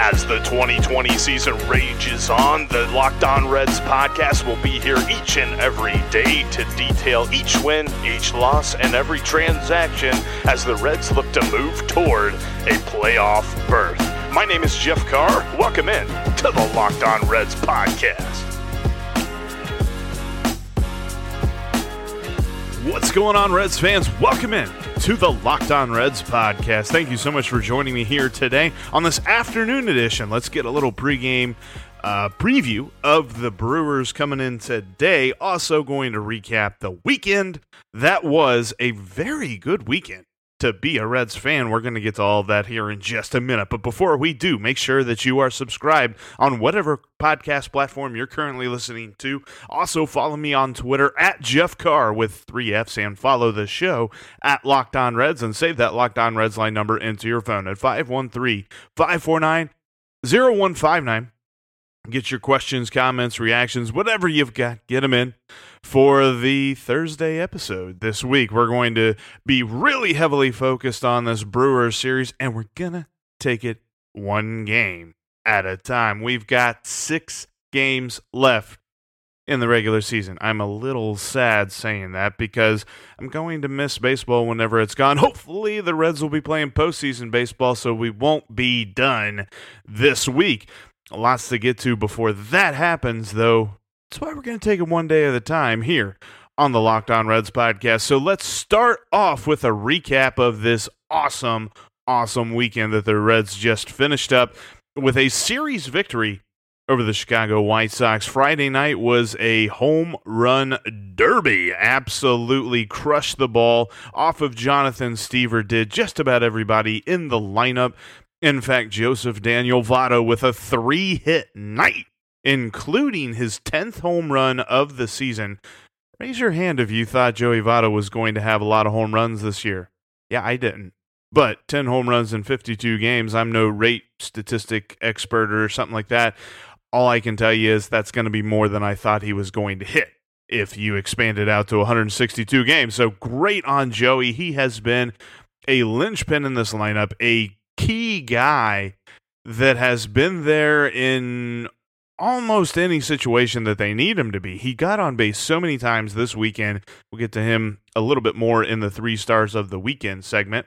As the 2020 season rages on, the Locked On Reds podcast will be here each and every day to detail each win, each loss, and every transaction as the Reds look to move toward a playoff berth. My name is Jeff Carr. Welcome in to the Locked On Reds podcast. What's going on, Reds fans? Welcome in to the Locked On Reds podcast. Thank you so much for joining me here today on this afternoon edition. Let's get a little pregame uh, preview of the Brewers coming in today. Also, going to recap the weekend that was a very good weekend to be a Reds fan. We're going to get to all that here in just a minute. But before we do, make sure that you are subscribed on whatever podcast platform you're currently listening to. Also, follow me on Twitter at Jeff Carr with three F's and follow the show at Locked On Reds and save that Locked On Reds line number into your phone at 513 549 0159. Get your questions, comments, reactions, whatever you've got, get them in for the Thursday episode this week. We're going to be really heavily focused on this Brewers series, and we're going to take it one game at a time. We've got six games left in the regular season. I'm a little sad saying that because I'm going to miss baseball whenever it's gone. Hopefully, the Reds will be playing postseason baseball, so we won't be done this week. Lots to get to before that happens, though. That's why we're going to take it one day at a time here on the Locked On Reds podcast. So let's start off with a recap of this awesome, awesome weekend that the Reds just finished up with a series victory over the Chicago White Sox. Friday night was a home run derby. Absolutely crushed the ball off of Jonathan Stiever, did just about everybody in the lineup. In fact, Joseph Daniel Votto with a three hit night, including his 10th home run of the season. Raise your hand if you thought Joey Votto was going to have a lot of home runs this year. Yeah, I didn't. But 10 home runs in 52 games, I'm no rate statistic expert or something like that. All I can tell you is that's going to be more than I thought he was going to hit if you expand it out to 162 games. So great on Joey. He has been a linchpin in this lineup, a key guy that has been there in almost any situation that they need him to be. He got on base so many times this weekend. We'll get to him a little bit more in the three stars of the weekend segment.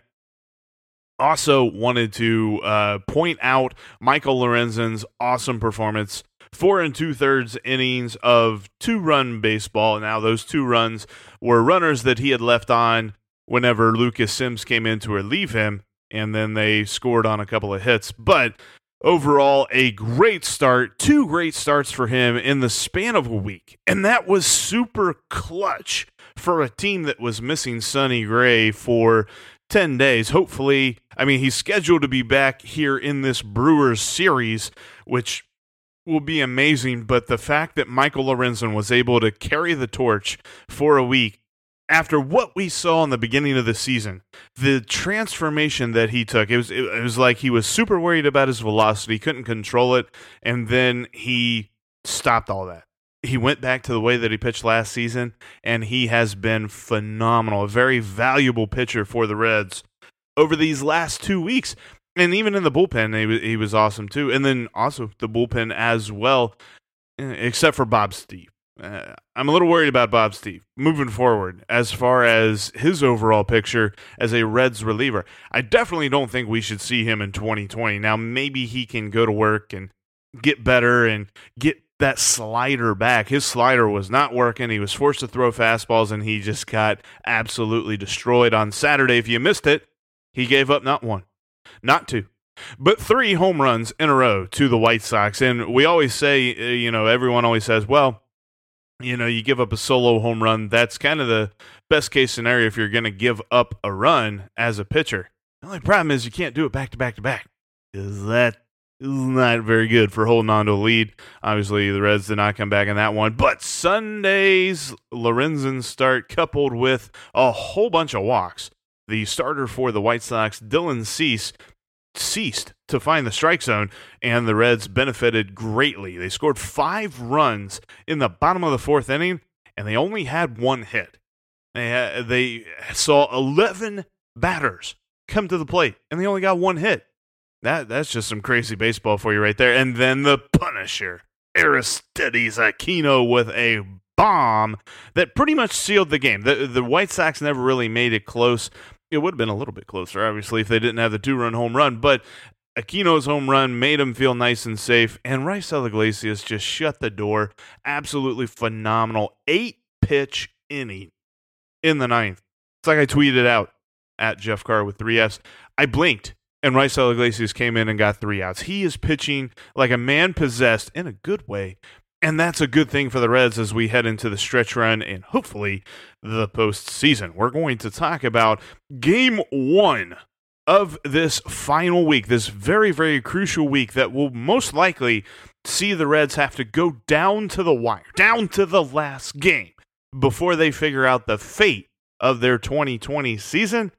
Also, wanted to uh, point out Michael Lorenzen's awesome performance. Four and two thirds innings of two run baseball. Now, those two runs were runners that he had left on whenever Lucas Sims came in to relieve him and then they scored on a couple of hits. But overall, a great start, two great starts for him in the span of a week. And that was super clutch for a team that was missing Sonny Gray for 10 days. Hopefully, I mean, he's scheduled to be back here in this Brewers series, which will be amazing. But the fact that Michael Lorenzen was able to carry the torch for a week after what we saw in the beginning of the season, the transformation that he took, it was it, was like he was super worried about his velocity, couldn't control it, and then he stopped all that. He went back to the way that he pitched last season, and he has been phenomenal. A very valuable pitcher for the Reds over these last two weeks. And even in the bullpen, he was, he was awesome too. And then also the bullpen as well, eh, except for Bob Steve. Uh, I'm a little worried about Bob Steve moving forward as far as his overall picture as a Reds reliever. I definitely don't think we should see him in 2020. Now, maybe he can go to work and get better and get that slider back. His slider was not working. He was forced to throw fastballs and he just got absolutely destroyed on Saturday. If you missed it, he gave up not one, not two, but three home runs in a row to the White Sox. And we always say, uh, you know, everyone always says, well, you know, you give up a solo home run. That's kind of the best case scenario if you're going to give up a run as a pitcher. The only problem is you can't do it back to back to back. Is that not very good for holding on to a lead. Obviously, the Reds did not come back in that one. But Sunday's Lorenzen start, coupled with a whole bunch of walks, the starter for the White Sox, Dylan Cease, ceased to find the strike zone, and the Reds benefited greatly. They scored five runs in the bottom of the fourth inning, and they only had one hit. They, they saw 11 batters come to the plate, and they only got one hit. That That's just some crazy baseball for you right there. And then the Punisher, Aristides Aquino, with a bomb that pretty much sealed the game. The, the White Sox never really made it close it would have been a little bit closer, obviously, if they didn't have the two run home run. But Aquino's home run made him feel nice and safe, and Raisel Iglesias just shut the door. Absolutely phenomenal. Eight pitch inning in the ninth. It's like I tweeted out at Jeff Carr with three Fs. I blinked, and Raisel Iglesias came in and got three outs. He is pitching like a man possessed in a good way. And that's a good thing for the Reds as we head into the stretch run and hopefully the postseason. We're going to talk about game one of this final week, this very, very crucial week that will most likely see the Reds have to go down to the wire, down to the last game before they figure out the fate of their 2020 season.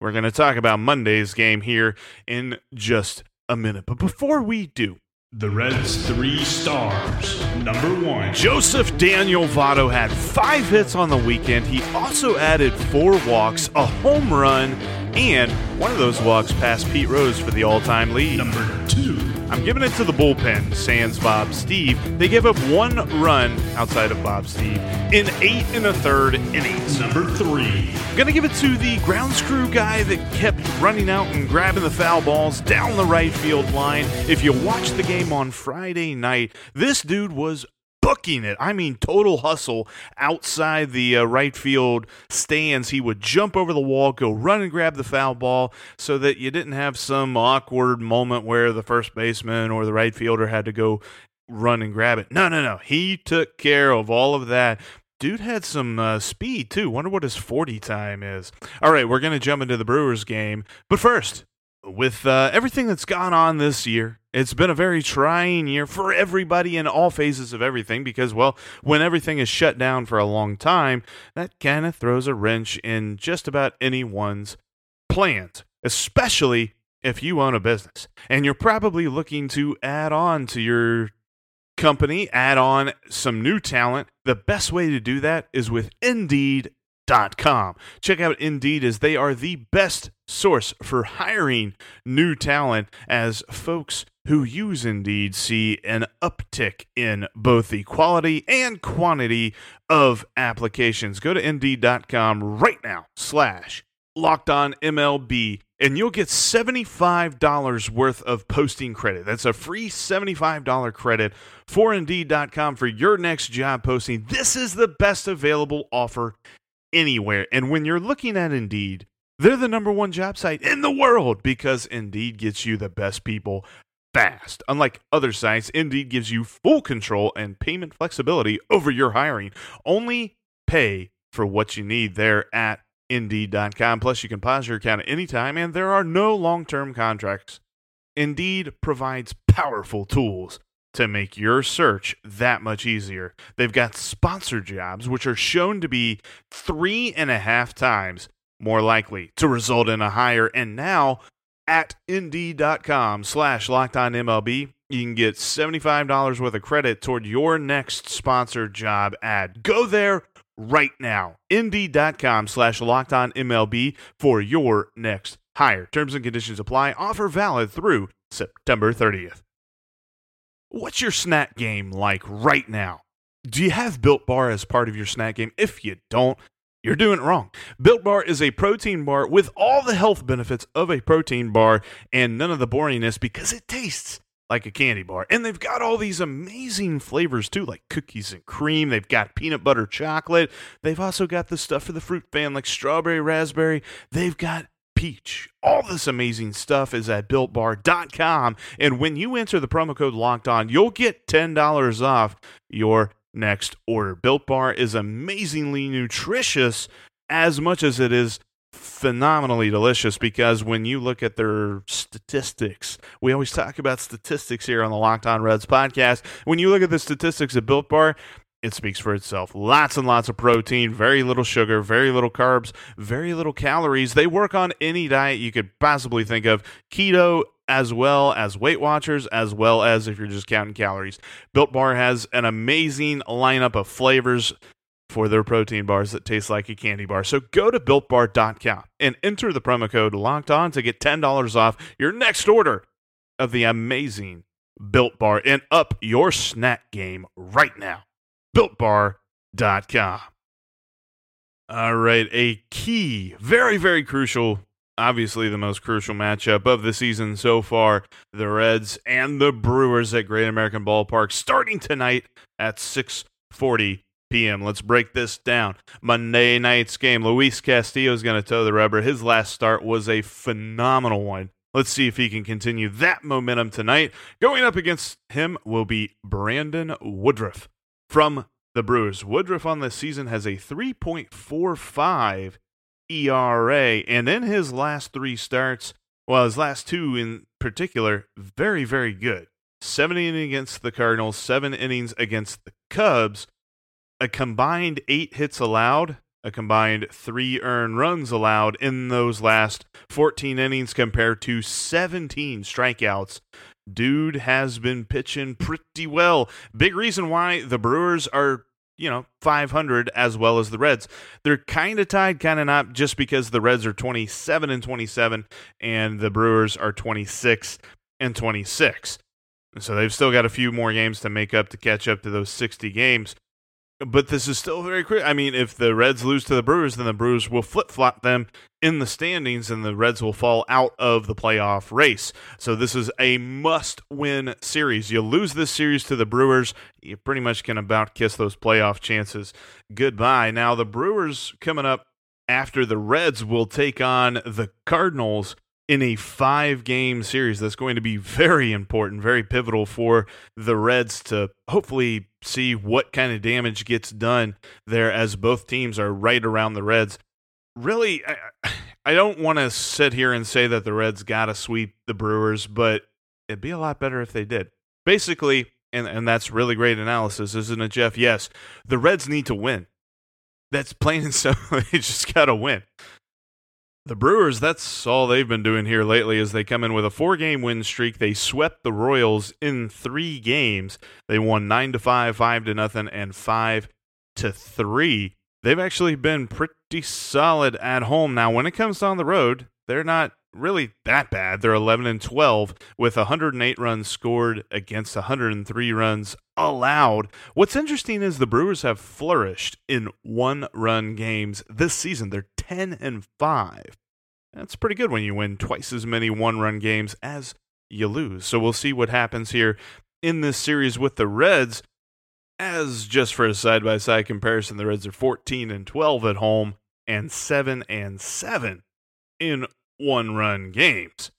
We're going to talk about Monday's game here in just a minute. But before we do, the Reds' three stars. Number one, Joseph Daniel Votto had five hits on the weekend. He also added four walks, a home run, and one of those walks passed Pete Rose for the all time lead. Number two, I'm giving it to the bullpen, sans Bob Steve. They gave up one run outside of Bob Steve in eight and a third innings. Number three. I'm going to give it to the grounds crew guy that kept running out and grabbing the foul balls down the right field line. If you watched the game on Friday night, this dude was booking it. I mean, total hustle outside the uh, right field stands. He would jump over the wall, go run and grab the foul ball so that you didn't have some awkward moment where the first baseman or the right fielder had to go run and grab it. No, no, no. He took care of all of that. Dude had some uh, speed too. Wonder what his 40 time is. All right, we're going to jump into the Brewers game. But first, with uh, everything that's gone on this year, it's been a very trying year for everybody in all phases of everything because, well, when everything is shut down for a long time, that kind of throws a wrench in just about anyone's plans, especially if you own a business and you're probably looking to add on to your company, add on some new talent. The best way to do that is with Indeed.com. Check out Indeed as they are the best source for hiring new talent as folks who use Indeed see an uptick in both the quality and quantity of applications. Go to Indeed.com right now slash locked on MLB and you'll get $75 worth of posting credit. That's a free $75 credit for Indeed.com for your next job posting. This is the best available offer anywhere. And when you're looking at Indeed, they're the number one job site in the world because Indeed gets you the best people fast. Unlike other sites, Indeed gives you full control and payment flexibility over your hiring. Only pay for what you need there at Indeed.com. Plus, you can pause your account at any time, and there are no long term contracts. Indeed provides powerful tools to make your search that much easier. They've got sponsored jobs, which are shown to be three and a half times more likely to result in a hire. And now at indeed.com slash locked on MLB, you can get $75 worth of credit toward your next sponsored job ad. Go there right now. Indeed.com slash locked on MLB for your next hire. Terms and conditions apply. Offer valid through September 30th. What's your snack game like right now? Do you have Built Bar as part of your snack game? If you don't, you're doing it wrong. Built Bar is a protein bar with all the health benefits of a protein bar and none of the boringness because it tastes like a candy bar. And they've got all these amazing flavors too, like cookies and cream. They've got peanut butter chocolate. They've also got the stuff for the fruit fan, like strawberry, raspberry. They've got peach. All this amazing stuff is at builtbar.com. And when you enter the promo code locked on, you'll get $10 off your next order. Built Bar is amazingly nutritious as much as it is phenomenally delicious because when you look at their statistics, we always talk about statistics here on the Locked On Reds podcast. When you look at the statistics of Built Bar, it speaks for itself. Lots and lots of protein, very little sugar, very little carbs, very little calories. They work on any diet you could possibly think of keto, as well as Weight Watchers, as well as if you're just counting calories. Built Bar has an amazing lineup of flavors for their protein bars that taste like a candy bar. So go to builtbar.com and enter the promo code locked on to get $10 off your next order of the amazing Built Bar and up your snack game right now builtbar.com. All right, a key, very, very crucial, obviously the most crucial matchup of the season so far the Reds and the Brewers at Great American Ballpark starting tonight at 640 p.m. Let's break this down. Monday night's game, Luis Castillo is going to toe the rubber. His last start was a phenomenal one. Let's see if he can continue that momentum tonight. Going up against him will be Brandon Woodruff from the Brewers. Woodruff on this season has a 3.45 ERA, and in his last three starts, well, his last two in particular, very, very good. Seven innings against the Cardinals, seven innings against the Cubs, a combined eight hits allowed, a combined three earned runs allowed in those last 14 innings compared to 17 strikeouts dude has been pitching pretty well. Big reason why the Brewers are, you know, 500 as well as the Reds. They're kind of tied, kind of not, just because the Reds are 27 and 27 and the Brewers are 26 and 26. So they've still got a few more games to make up to catch up to those 60 games. But this is still very clear. I mean, if the Reds lose to the Brewers, then the Brewers will flip flop them in the standings, and the Reds will fall out of the playoff race. So this is a must win series. You lose this series to the Brewers, you pretty much can about kiss those playoff chances goodbye. Now, the Brewers coming up after the Reds will take on the Cardinals in a five game series that's going to be very important, very pivotal for the Reds to hopefully see what kind of damage gets done there as both teams are right around the Reds. Really, I, I don't want to sit here and say that the Reds got to sweep the Brewers, but it'd be a lot better if they did. Basically, and, and that's really great analysis, isn't it, Jeff? Yes, the Reds need to win. That's plain and simple. they just got to win. The Brewers, that's all they've been doing here lately is they come in with a four-game win streak. They swept the Royals in 3 games. They won 9 to 5, 5 to nothing and 5 to 3. They've actually been pretty solid at home. Now, when it comes on the road, they're not really that bad. They're 11 and 12 with 108 runs scored against 103 runs allowed. What's interesting is the Brewers have flourished in one-run games this season. They're 10 and 5. That's pretty good when you win twice as many one-run games as you lose. So we'll see what happens here in this series with the Reds. As just for a side-by-side comparison, the Reds are 14 and 12 at home and 7 and 7 in one run games.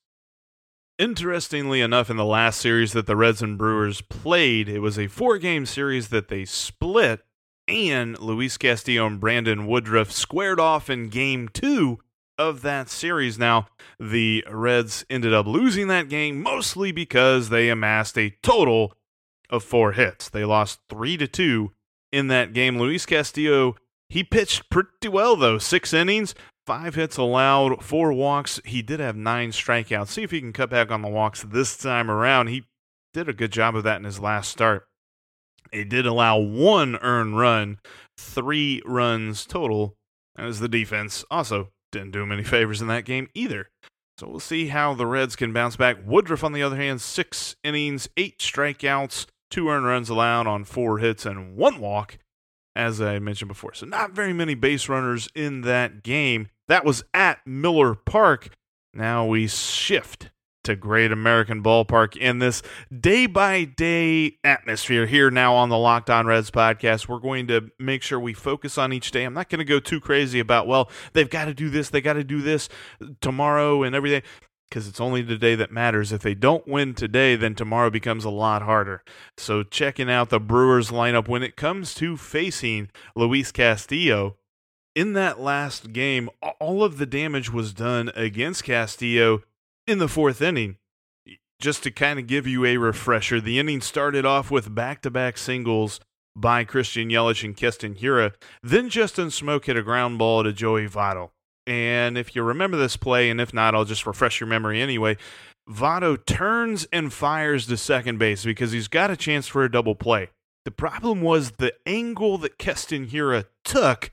Interestingly enough, in the last series that the Reds and Brewers played, it was a four game series that they split, and Luis Castillo and Brandon Woodruff squared off in game two of that series. Now, the Reds ended up losing that game mostly because they amassed a total of four hits. They lost three to two in that game. Luis Castillo, he pitched pretty well though, six innings, Five hits allowed, four walks. He did have nine strikeouts. See if he can cut back on the walks this time around. He did a good job of that in his last start. He did allow one earned run, three runs total, as the defense also didn't do him any favors in that game either. So we'll see how the Reds can bounce back. Woodruff, on the other hand, six innings, eight strikeouts, two earned runs allowed on four hits and one walk, as I mentioned before. So not very many base runners in that game. That was at Miller Park. Now we shift to Great American Ballpark in this day by day atmosphere here now on the Locked On Reds podcast. We're going to make sure we focus on each day. I'm not going to go too crazy about, well, they've got to do this, they got to do this tomorrow and everything, because it's only the day that matters. If they don't win today, then tomorrow becomes a lot harder. So, checking out the Brewers lineup when it comes to facing Luis Castillo in that last game, all of the damage was done against Castillo in the fourth inning. Just to kind of give you a refresher, the inning started off with back to back singles by Christian Yelich and Keston Hiura. Then Justin Smoak hit a ground ball to Joey Votto. And if you remember this play, and if not, I'll just refresh your memory anyway. Votto turns and fires to second base because he's got a chance for a double play. The problem was the angle that Keston Hiura took.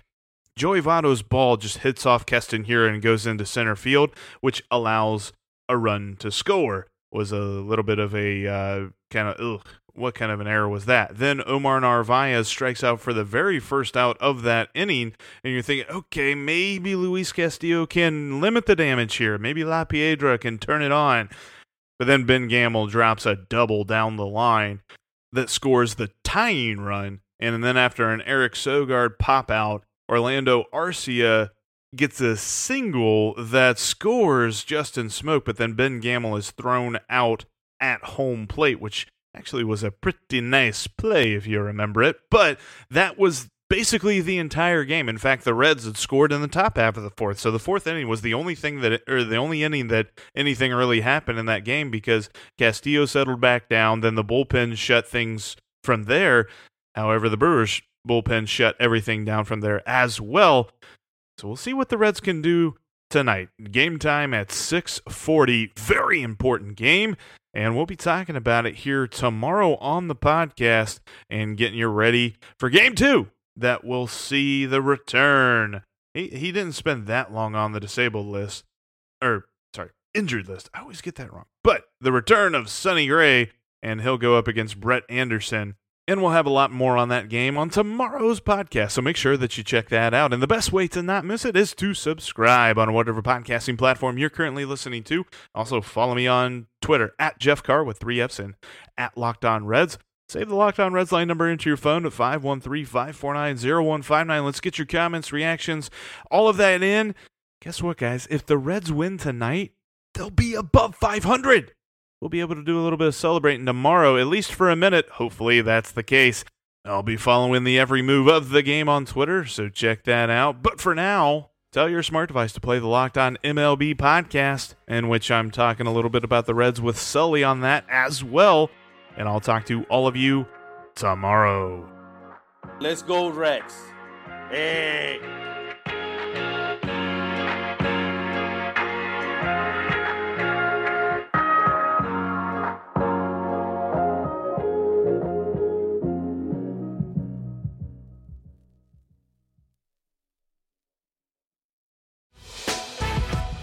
Joey Votto's ball just hits off Keston Hiura and goes into center field, which allows a run to score. Was a little bit of a uh, kind of ugh, what kind of an error was that? Then Omar Narvaez strikes out for the very first out of that inning, and you're thinking, okay, maybe Luis Castillo can limit the damage here. Maybe La Piedra can turn it on. But then Ben Gamel drops a double down the line that scores the tying run. And then after an Eric Sogard pop out, Orlando Arcia gets a single that scores Justin Smoak, but then Ben Gamel is thrown out at home plate, which actually was a pretty nice play if you remember it. But that was basically the entire game. In fact, the Reds had scored in the top half of the fourth. So the fourth inning was the only thing that, or the only inning that anything really happened in that game because Castillo settled back down. Then the bullpen shut things from there. However, the Brewers bullpen shut everything down from there as well. So we'll see what the Reds can do tonight. Game time at 6:40. Very important game and we'll be talking about it here tomorrow on the podcast and getting you ready for game two that will see the return. He, he didn't spend that long on the disabled list, or sorry, injured list. I always get that wrong. But the return of Sonny Gray, and he'll go up against Brett Anderson and we'll have a lot more on that game on tomorrow's podcast. So make sure that you check that out. And the best way to not miss it is to subscribe on whatever podcasting platform you're currently listening to. Also, follow me on Twitter at Jeff Carr with three F's and at Locked On Reds. Save the Locked On Reds line number into your phone at 513 549 0159. Let's get your comments, reactions, all of that in. Guess what, guys? If the Reds win tonight, they'll be above 500 we'll be able to do a little bit of celebrating tomorrow, at least for a minute. Hopefully, that's the case. I'll be following the every move of the game on Twitter, so check that out. But for now, tell your smart device to play the Locked On MLB podcast, in which I'm talking a little bit about the Reds with Sully on that as well. And I'll talk to all of you tomorrow. Let's go, Rex. Hey.